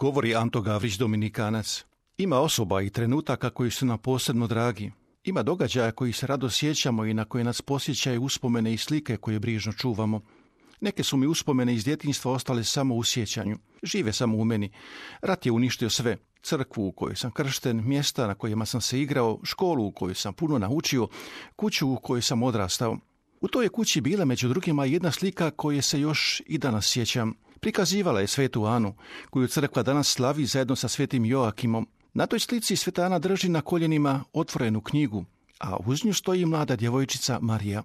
Govori Anto Gavrić Dominikanac. Ima osoba i trenutaka koji su nam posebno dragi. Ima događaja koji se rado sjećamo i na koje nas posjećaju uspomene i slike koje brižno čuvamo. Neke su mi uspomene iz djetinjstva ostale samo u sjećanju. Žive samo u meni. Rat je uništio sve. Crkvu u kojoj sam kršten, mjesta na kojima sam se igrao, školu u kojoj sam puno naučio, kuću u kojoj sam odrastao. U toj kući bila među drugima jedna slika koje se još i danas sjećam. Prikazivala je svetu Anu, koju crkva danas slavi zajedno sa svetim Joakimom. Na toj slici sveta Ana drži na koljenima otvorenu knjigu, a uz nju stoji mlada djevojčica Marija.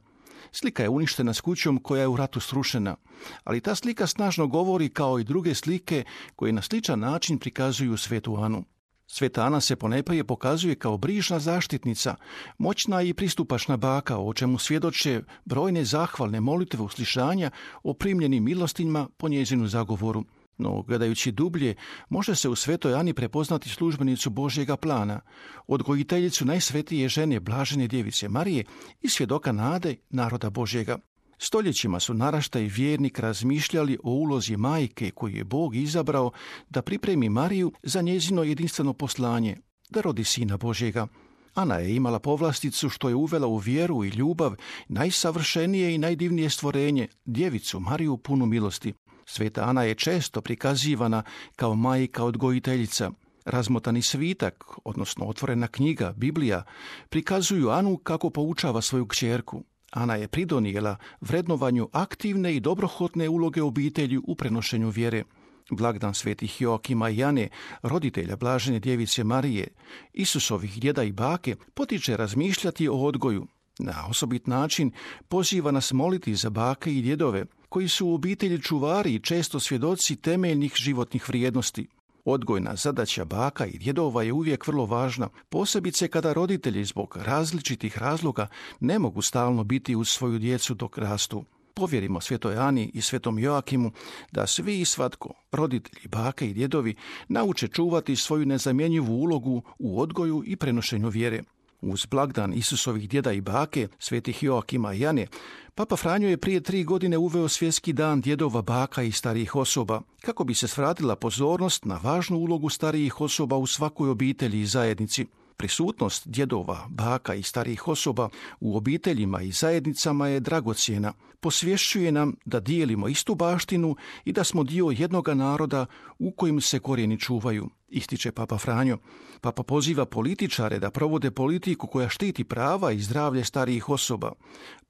Slika je uništena s kućom koja je u ratu srušena, ali ta slika snažno govori kao i druge slike koje na sličan način prikazuju svetu Anu. Sveta Ana se poneprije pokazuje kao brižna zaštitnica, moćna i pristupačna baka, o čemu svjedoče brojne zahvalne molitve uslišanja o primljenim milostima po njezinu zagovoru. No, gledajući dublje, može se u svetoj Ani prepoznati službenicu Božjega plana, odgojiteljicu najsvetije žene Blažene djevice Marije i svjedoka nade naroda Božjega. Stoljećima su naraštaj vjernik razmišljali o ulozi majke koju je Bog izabrao da pripremi Mariju za njezino jedinstveno poslanje, da rodi sina Božjega. Ana je imala povlasticu što je uvela u vjeru i ljubav najsavršenije i najdivnije stvorenje, djevicu Mariju punu milosti. Sveta Ana je često prikazivana kao majka odgojiteljica. Razmotani svitak, odnosno otvorena knjiga, Biblija, prikazuju Anu kako poučava svoju kćerku. Ana je pridonijela vrednovanju aktivne i dobrohotne uloge obitelji u prenošenju vjere. Blagdan svetih Joakima i Jane, roditelja Blažene djevice Marije, Isusovih djeda i bake, potiče razmišljati o odgoju. Na osobit način poziva nas moliti za bake i djedove, koji su u obitelji čuvari i često svjedoci temeljnih životnih vrijednosti. Odgojna zadaća baka i djedova je uvijek vrlo važna, posebice kada roditelji zbog različitih razloga ne mogu stalno biti uz svoju djecu dok rastu. Povjerimo svetoj Ani i svetom Joakimu da svi i svatko, roditelji, bake i djedovi, nauče čuvati svoju nezamjenjivu ulogu u odgoju i prenošenju vjere. Uz blagdan Isusovih djeda i bake, svetih Joakima i Jane, Papa Franjo je prije tri godine uveo svjetski dan djedova, baka i starijih osoba, kako bi se svratila pozornost na važnu ulogu starijih osoba u svakoj obitelji i zajednici. Prisutnost djedova, baka i starijih osoba u obiteljima i zajednicama je dragocjena. Posvješćuje nam da dijelimo istu baštinu i da smo dio jednoga naroda u kojem se korijeni čuvaju, ističe Papa Franjo. Papa poziva političare da provode politiku koja štiti prava i zdravlje starijih osoba.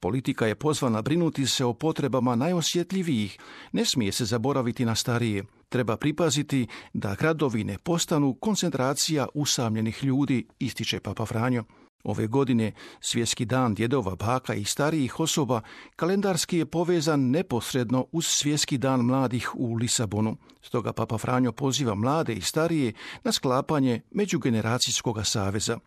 Politika je pozvana brinuti se o potrebama najosjetljivijih, ne smije se zaboraviti na starije. Treba pripaziti da gradovi ne postanu koncentracija usamljenih ljudi, ističe Papa Franjo. Ove godine svjetski dan djedova, baka i starijih osoba kalendarski je povezan neposredno uz svjetski dan mladih u Lisabonu. Stoga Papa Franjo poziva mlade i starije na sklapanje međugeneracijskog saveza.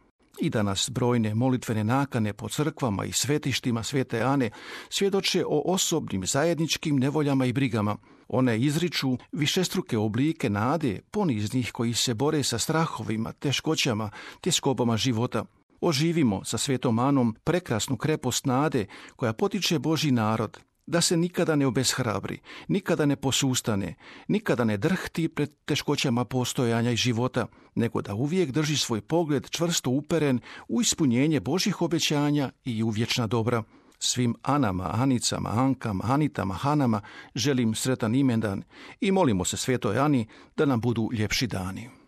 I danas brojne molitvene nakane po crkvama i svetištima Svete Ane svjedoče o osobnim zajedničkim nevoljama i brigama. One izriču višestruke oblike nade poniznih koji se bore sa strahovima, teškoćama, tjeskobama života. Oživimo sa svetom Anom prekrasnu krepost nade koja potiče Boži narod, da se nikada ne obeshrabri, nikada ne posustane, nikada ne drhti pred teškoćama postojanja i života, nego da uvijek drži svoj pogled čvrsto uperen u ispunjenje Božih obećanja i u vječna dobra. Svim Anama, Anicama, Ankama, Anitama, Hanama želim sretan imendan i molimo se svetoj Ani da nam budu ljepši dani.